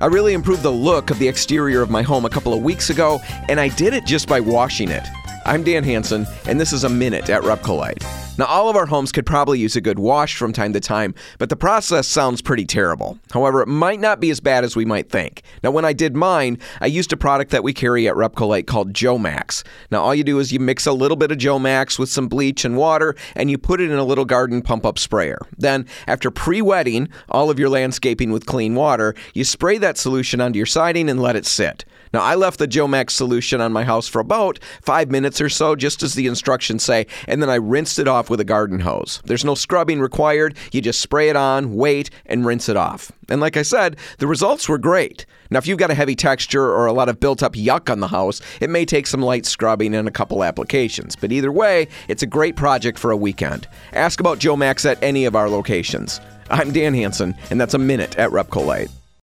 I really improved the look of the exterior of my home a couple of weeks ago, and I did it just by washing it. I'm Dan Hansen, and this is a minute at RepcoLite. Now, all of our homes could probably use a good wash from time to time, but the process sounds pretty terrible. However, it might not be as bad as we might think. Now, when I did mine, I used a product that we carry at Repco RepcoLite called Jomax. Now, all you do is you mix a little bit of Jomax with some bleach and water, and you put it in a little garden pump up sprayer. Then, after pre wetting all of your landscaping with clean water, you spray that solution onto your siding and let it sit. Now, I left the Jomax solution on my house for about five minutes or so, just as the instructions say, and then I rinsed it off with a garden hose. There's no scrubbing required. You just spray it on, wait, and rinse it off. And like I said, the results were great. Now, if you've got a heavy texture or a lot of built up yuck on the house, it may take some light scrubbing and a couple applications. But either way, it's a great project for a weekend. Ask about Jomax at any of our locations. I'm Dan Hansen, and that's a minute at RepcoLite.